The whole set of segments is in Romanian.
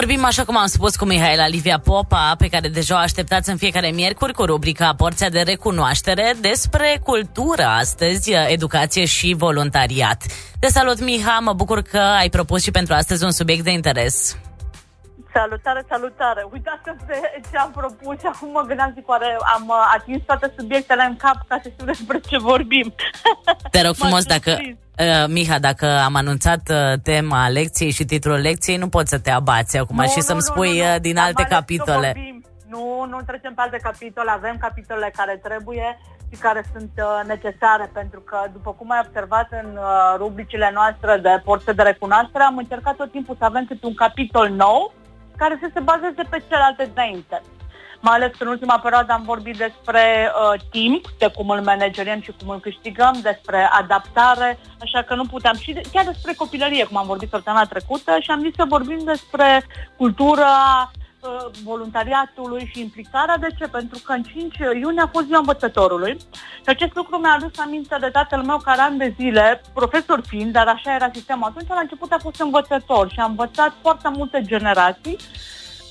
Vorbim, așa cum am spus, cu Mihaela Livia Popa, pe care deja o așteptați în fiecare miercuri cu rubrica Porția de Recunoaștere despre cultură astăzi, educație și voluntariat. Te salut, Miha, mă bucur că ai propus și pentru astăzi un subiect de interes. Salutare, salutare! Uitați pe ce am propus și acum mă gândeam zic, oare am uh, atins toate subiectele în cap ca să știu despre ce vorbim. Te rog frumos, dacă, uh, Miha, dacă am anunțat uh, tema lecției și titlul lecției, nu poți să te abați acum nu, și nu, să-mi spui nu, nu. Uh, din am alte capitole. Nu, nu trecem pe alte capitole, avem capitole care trebuie și care sunt uh, necesare, pentru că, după cum ai observat în uh, rubricile noastre de porțe de recunoaștere, am încercat tot timpul să avem câte un capitol nou care să se bazeze pe celelalte înainte. Mai ales că în ultima perioadă am vorbit despre uh, timp, de cum îl manageriem și cum îl câștigăm, despre adaptare, așa că nu puteam și de, chiar despre copilărie, cum am vorbit săptămâna trecută și am zis să vorbim despre cultura uh, voluntariatului și implicarea. De ce? Pentru că în 5 iunie a fost ziua învățătorului și acest lucru mi-a adus aminte de tatăl meu care ani de zile, profesor fiind, dar așa era sistemul atunci, la început a fost învățător și a învățat foarte multe generații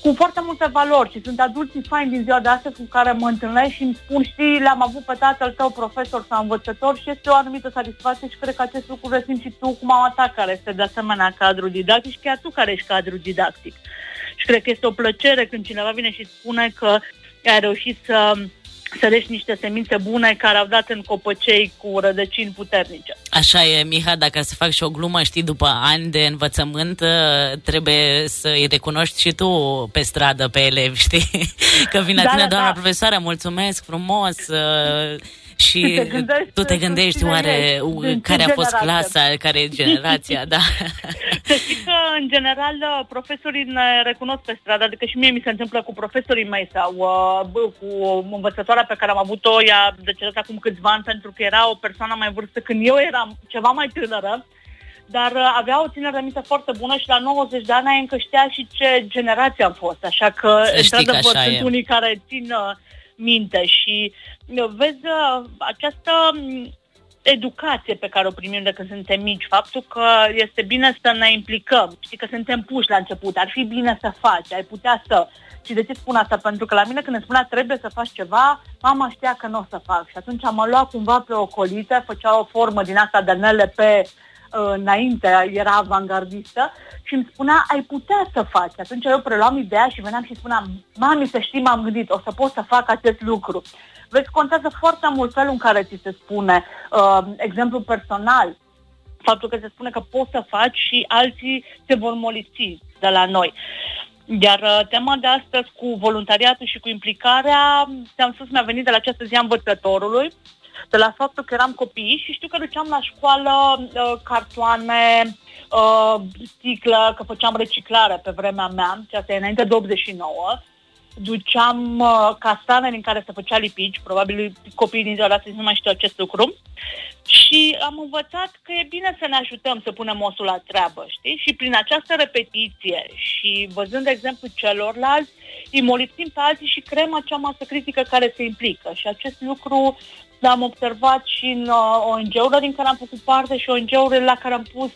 cu foarte multe valori și sunt adulții faini din ziua de astăzi cu care mă întâlnesc și îmi spun, știi, le-am avut pe tatăl tău profesor sau învățător și este o anumită satisfacție și cred că acest lucru resimți și tu cu mama ta care este de asemenea cadru didactic și chiar tu care ești cadru didactic. Și cred că este o plăcere când cineva vine și spune că ai reușit să sărești niște semințe bune care au dat în copăcei cu rădăcini puternice. Așa e, Miha, dacă să fac și o glumă, știi, după ani de învățământ, ă, trebuie să îi recunoști și tu pe stradă pe elevi, știi? Că vine da, tine, da, doamna da. profesoară, mulțumesc frumos, ă, și te gândești, tu te gândești oare care a fost clasa, care e generația, da. Să știi că, în general, profesorii ne recunosc pe stradă, adică și mie mi se întâmplă cu profesorii mei sau uh, cu învățătoarea pe care am avut-o, ea decedat acum câțiva ani, pentru că era o persoană mai vârstă când eu eram ceva mai tânără, dar uh, avea o ținere de minte foarte bună și la 90 de ani ai încă știa și ce generație am fost, așa că, într-adevăr, sunt e. unii care țin uh, minte și vezi această educație pe care o primim de când suntem mici, faptul că este bine să ne implicăm, știi că suntem puși la început, ar fi bine să faci, ai putea să... Și de ce spun asta? Pentru că la mine când îmi spunea trebuie să faci ceva, mama știa că nu o să fac și atunci am luat cumva pe ocolite, făcea o formă din asta de NLP uh, înainte, era avangardistă și îmi spunea, ai putea să faci. Atunci eu preluam ideea și veneam și spuneam, mami, să știi, m-am gândit, o să pot să fac acest lucru. Vezi, contează foarte mult felul în care ți se spune, uh, exemplu personal, faptul că se spune că poți să faci și alții se vor molipsi de la noi. Iar uh, tema de astăzi cu voluntariatul și cu implicarea, ți-am spus, mi-a venit de la această zi a învățătorului, de la faptul că eram copii și știu că duceam la școală uh, cartoane, uh, sticlă, că făceam reciclare pe vremea mea, ceea ce e înainte de 89, duceam uh, castane din care se făcea lipici, probabil copiii din ziua de astăzi nu mai știu acest lucru, și am învățat că e bine să ne ajutăm să punem osul la treabă, știi? Și prin această repetiție și văzând de exemplu celorlalți, îi molipsim pe alții și creăm acea masă critică care se implică. Și acest lucru l-am observat și în uh, ONG-urile din care am făcut parte și ONG-urile la care am pus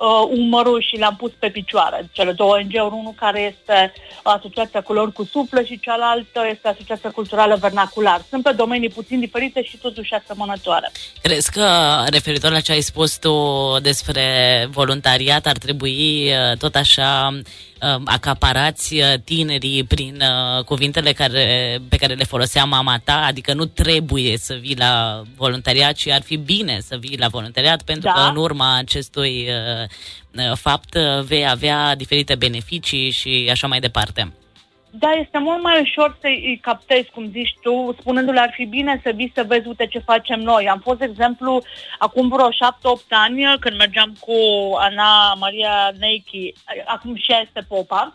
uh, umărul și le-am pus pe picioare. Cele două ONG-uri, unul care este Asociația Culori cu Suflet și cealaltă este Asociația Culturală Vernacular. Sunt pe domenii puțin diferite și totuși asemănătoare. Crezi că, referitor la ce ai spus tu despre voluntariat, ar trebui uh, tot așa uh, acaparați uh, tinerii prin uh, cuvintele care, pe care le folosea mama ta, adică nu trebuie să vii la voluntariat, ci ar fi bine să vii la voluntariat, pentru da. că în urma acestui uh, fapt vei avea diferite beneficii și așa mai departe. Da, este mult mai ușor să-i captezi, cum zici tu, spunându-le ar fi bine să vii să vezi, uite ce facem noi. Am fost, de exemplu, acum vreo șapte-opt ani, când mergeam cu Ana Maria Neichi, acum și ea este popa,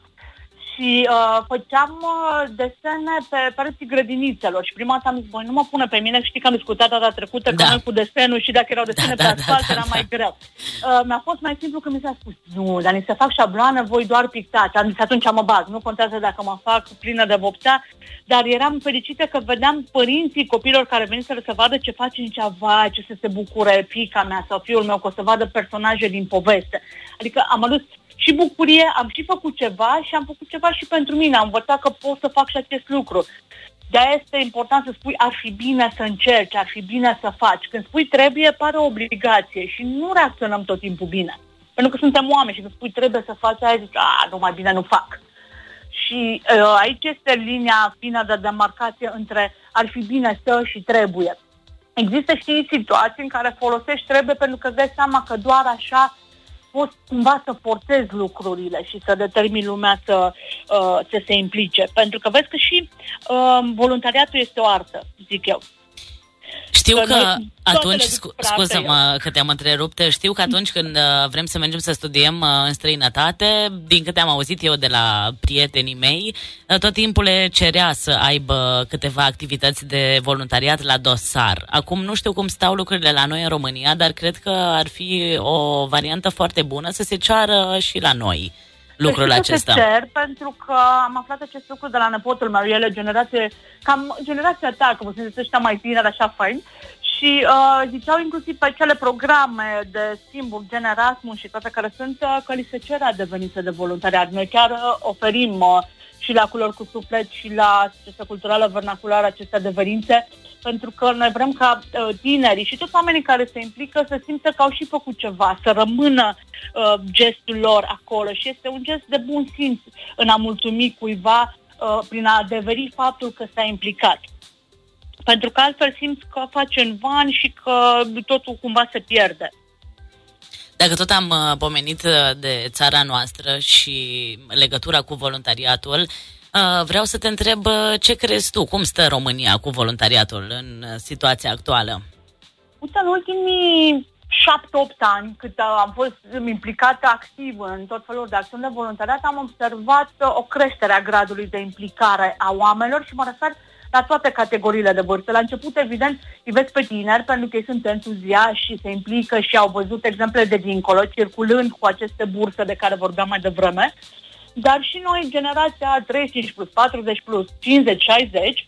și uh, făceam uh, desene pe pereții grădinițelor și prima dată am zis, băi, nu mă pune pe mine, știi că am discutat data trecută da. că noi cu desenul și dacă erau desene da, pe da, asfalt da, era da, mai da. greu. Uh, mi-a fost mai simplu când mi s-a spus, nu, dar ni se fac șabloană, voi doar pictați. Am zis, atunci mă baz, nu contează dacă mă fac plină de vopsea, dar eram fericită că vedeam părinții copilor care veniseră să vadă ce face în cea vai, ce să se bucure fica mea sau fiul meu, că o să vadă personaje din poveste. Adică am adus și bucurie, am și făcut ceva și am făcut ceva și pentru mine. Am învățat că pot să fac și acest lucru. De-aia este important să spui ar fi bine să încerci, ar fi bine să faci. Când spui trebuie, pare o obligație și nu reacționăm tot timpul bine. Pentru că suntem oameni și când spui trebuie să faci aia, zici, a, nu mai bine nu fac. Și uh, aici este linia fină de demarcație între ar fi bine să și trebuie. Există, știi, situații în care folosești trebuie pentru că îți dai seama că doar așa poți cumva să forțezi lucrurile și să determini lumea să, uh, să se implice. Pentru că vezi că și uh, voluntariatul este o artă, zic eu. Știu că, că atunci, scu- scuză-mă că te-am întrerupt, știu că atunci când uh, vrem să mergem să studiem uh, în străinătate, din câte am auzit eu de la prietenii mei, uh, tot timpul le cerea să aibă câteva activități de voluntariat la dosar. Acum nu știu cum stau lucrurile la noi în România, dar cred că ar fi o variantă foarte bună să se ceară și la noi lucrul Știi acesta? Să cer, pentru că am aflat acest lucru de la nepotul meu, el e generație, cam generația ta, cum sunt ăștia mai tineri, așa fain, și uh, ziceau inclusiv pe cele programe de schimburi, gen Erasmus și toate care sunt, uh, că li se cere adevenite de voluntariat. Noi chiar uh, oferim uh, și la Culori cu Suflet și la Asociația Culturală Vernaculară aceste adeverințe, pentru că noi vrem ca uh, tinerii și toți oamenii care se implică să simtă că au și făcut ceva, să rămână uh, gestul lor acolo și este un gest de bun simț în a mulțumi cuiva uh, prin a adeveri faptul că s-a implicat. Pentru că altfel simți că face în van și că totul cumva se pierde. Dacă tot am uh, pomenit uh, de țara noastră și legătura cu voluntariatul, uh, vreau să te întreb ce crezi tu, cum stă România cu voluntariatul în situația actuală? Uite, în ultimii șapte-opt ani, cât am fost implicată activ în tot felul de acțiuni de voluntariat, am observat o creștere a gradului de implicare a oamenilor și mă refer la toate categoriile de vârstă. La început, evident, îi vezi pe tineri pentru că ei sunt entuziași și se implică și au văzut exemple de dincolo, circulând cu aceste burse de care vorbeam mai devreme. Dar și noi, generația 35 plus, 40 plus, 50, 60,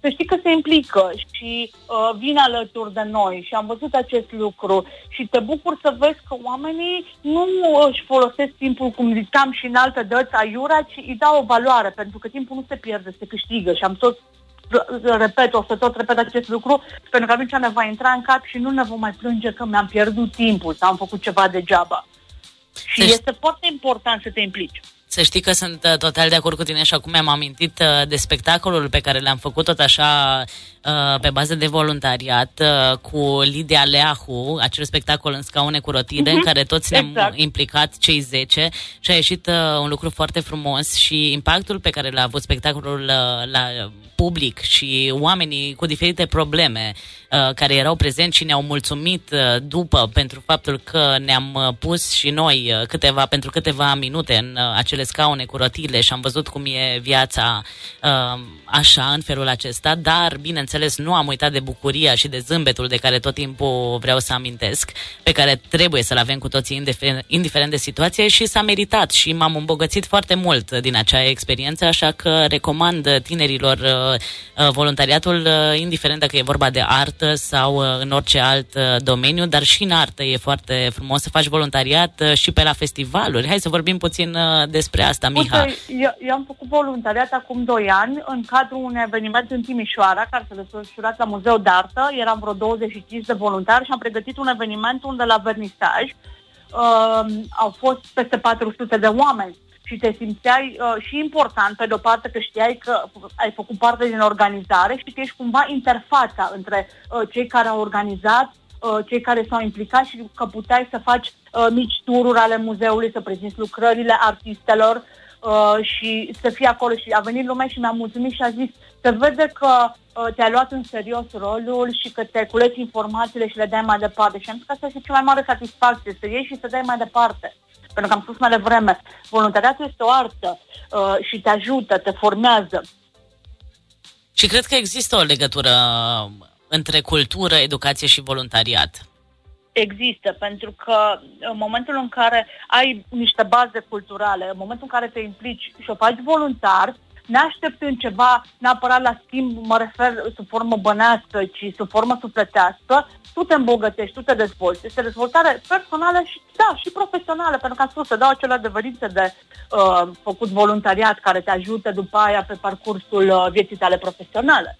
să știi că se implică și uh, vin alături de noi și am văzut acest lucru și te bucur să vezi că oamenii nu își folosesc timpul, cum ziceam și în alte dăți aiurea, ci îi dau o valoare, pentru că timpul nu se pierde, se câștigă și am tot repet, o să tot repet acest lucru, pentru că atunci ne va intra în cap și nu ne vom mai plânge că mi-am pierdut timpul sau am făcut ceva degeaba. Și deci... este foarte important să te implici. Să știi că sunt uh, total de acord cu tine și acum mi-am amintit uh, de spectacolul pe care l-am făcut tot așa uh, pe bază de voluntariat cu Lidia Leahu, acel spectacol în scaune cu rotile, uh-huh. în mhm. care toți ne-am exact. implicat, cei 10, și a ieșit un lucru foarte frumos și impactul pe care l-a avut spectacolul la public și oamenii cu diferite probleme uh, care erau prezenți și ne-au mulțumit uh, după pentru faptul că ne-am uh, pus și noi uh, câteva, pentru câteva minute în uh, acele scaune cu rotile și am văzut cum e viața uh, așa, în felul acesta, dar, bineînțeles, nu am uitat de bucuria și de zâmbetul de care tot timpul vreau să amintesc, pe care trebuie să-l avem cu toții, indiferent de situație și s-a meritat și m-am îmbogățit foarte mult din acea experiență, așa că recomand tinerilor uh, voluntariatul, uh, indiferent dacă e vorba de artă sau uh, în orice alt uh, domeniu, dar și în artă e foarte frumos să faci voluntariat uh, și pe la festivaluri. Hai să vorbim puțin uh, despre asta, Miha. Uite, eu, eu am făcut voluntariat acum 2 ani în cadrul unui eveniment în Timișoara, care s-a desfășurat la Muzeul de Artă. Eram vreo 25 de voluntari și am pregătit un eveniment unde la vernisaj uh, au fost peste 400 de oameni și te simțeai uh, și important, pe de-o parte că știai că ai făcut parte din organizare și că ești cumva interfața între uh, cei care au organizat, uh, cei care s-au implicat și că puteai să faci uh, mici tururi ale muzeului, să prezinți lucrările artistelor uh, și să fii acolo. Și a venit lumea și mi-a mulțumit și a zis se vede că uh, te-ai luat în serios rolul și că te culeți informațiile și le dai mai departe. Și am zis că asta este cea mai mare satisfacție, să ieși și să dai mai departe. Pentru că am spus mai devreme, voluntariatul este o artă uh, și te ajută, te formează. Și cred că există o legătură între cultură, educație și voluntariat. Există, pentru că în momentul în care ai niște baze culturale, în momentul în care te implici și o faci voluntar, ne așteptând ceva neapărat la schimb, mă refer sub formă bănească, ci sub formă sufletească, tu te îmbogătești, tu te dezvolți. Este dezvoltare personală și, da, și profesională, pentru că am spus să dau acele adevărințe de uh, făcut voluntariat care te ajută după aia pe parcursul uh, vieții tale profesionale.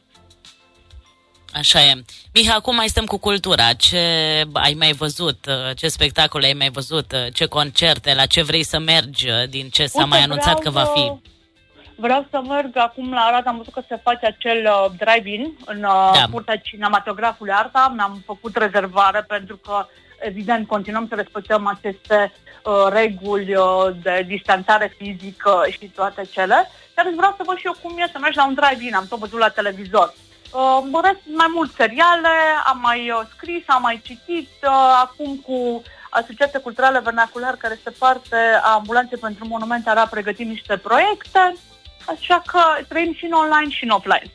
Așa e. Miha, acum mai stăm cu cultura. Ce ai mai văzut? Ce spectacole ai mai văzut? Ce concerte? La ce vrei să mergi din ce s-a Uite, mai anunțat că va fi? Vreau să merg acum la Arad, am văzut că se face acel uh, drive-in în uh, da. curtea cinematografului Arta, mi-am făcut rezervare pentru că evident continuăm să respectăm aceste uh, reguli uh, de distanțare fizică și toate cele, dar vreau să văd și eu cum e să mergi la un drive-in, am tot văzut la televizor. Uh, mă rest mai mult seriale, am mai uh, scris, am mai citit, uh, acum cu Asociația Culturală Vernacular, care este parte a Ambulanței pentru Monumente Arab, pregătim niște proiecte, așa că trăim și în online și în offline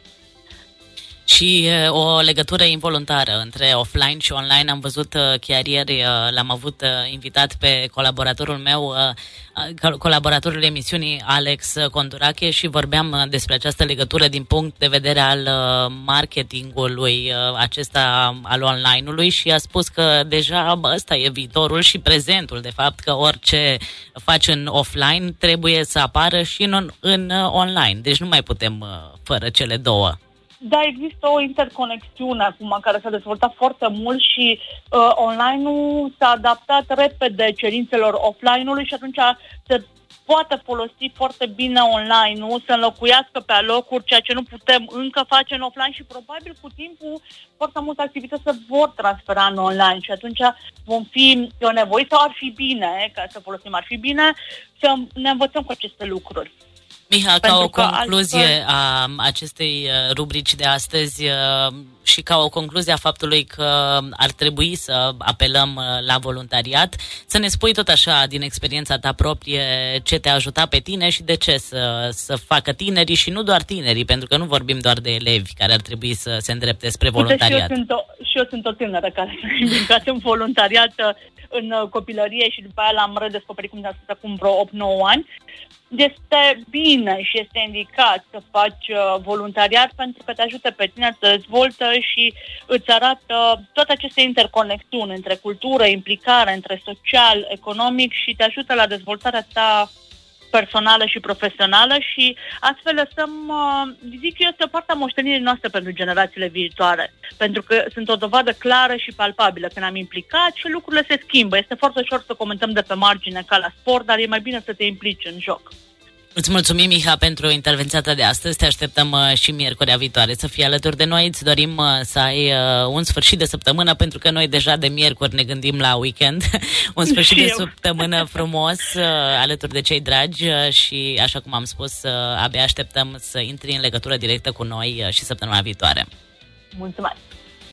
și o legătură involuntară între offline și online. Am văzut chiar ieri, l-am avut invitat pe colaboratorul meu, colaboratorul emisiunii Alex Condurache și vorbeam despre această legătură din punct de vedere al marketingului acesta al online-ului și a spus că deja ăsta e viitorul și prezentul, de fapt, că orice faci în offline trebuie să apară și în, în online. Deci nu mai putem fără cele două. Da, există o interconexiune acum care s-a dezvoltat foarte mult și uh, online-ul s-a adaptat repede cerințelor offline-ului și atunci se poate folosi foarte bine online-ul, să înlocuiască pe alocuri ceea ce nu putem încă face în offline și probabil cu timpul foarte multe activități se vor transfera în online și atunci vom fi nevoiți sau ar fi bine, ca să folosim ar fi bine, să ne învățăm cu aceste lucruri. Miha, ca o concluzie altfel... a acestei uh, rubrici de astăzi uh, și ca o concluzie a faptului că ar trebui să apelăm uh, la voluntariat, să ne spui tot așa din experiența ta proprie ce te-a ajutat pe tine și de ce să, să facă tinerii și nu doar tinerii, pentru că nu vorbim doar de elevi care ar trebui să se îndrepte spre voluntariat. și, eu sunt o, și eu sunt o tânără care s-a implicat în voluntariat în copilărie și după aia l-am redescoperit cum s acum vreo 8-9 ani este bine și este indicat să faci uh, voluntariat pentru că te ajută pe tine să dezvoltă și îți arată toate aceste interconexiuni între cultură, implicare, între social, economic și te ajută la dezvoltarea ta personală și profesională și astfel lăsăm, uh, zic eu, este o parte a moștenirii noastre pentru generațiile viitoare, pentru că sunt o dovadă clară și palpabilă când am implicat și lucrurile se schimbă. Este foarte ușor să comentăm de pe margine ca la sport, dar e mai bine să te implici în joc. Îți mulțumim, Miha, pentru intervenția ta de astăzi. Te așteptăm uh, și miercurea viitoare să fii alături de noi. Îți dorim uh, să ai uh, un sfârșit de săptămână, pentru că noi deja de miercuri ne gândim la weekend. un sfârșit de săptămână frumos uh, alături de cei dragi uh, și, așa cum am spus, uh, abia așteptăm să intri în legătură directă cu noi uh, și săptămâna viitoare. Mulțumesc!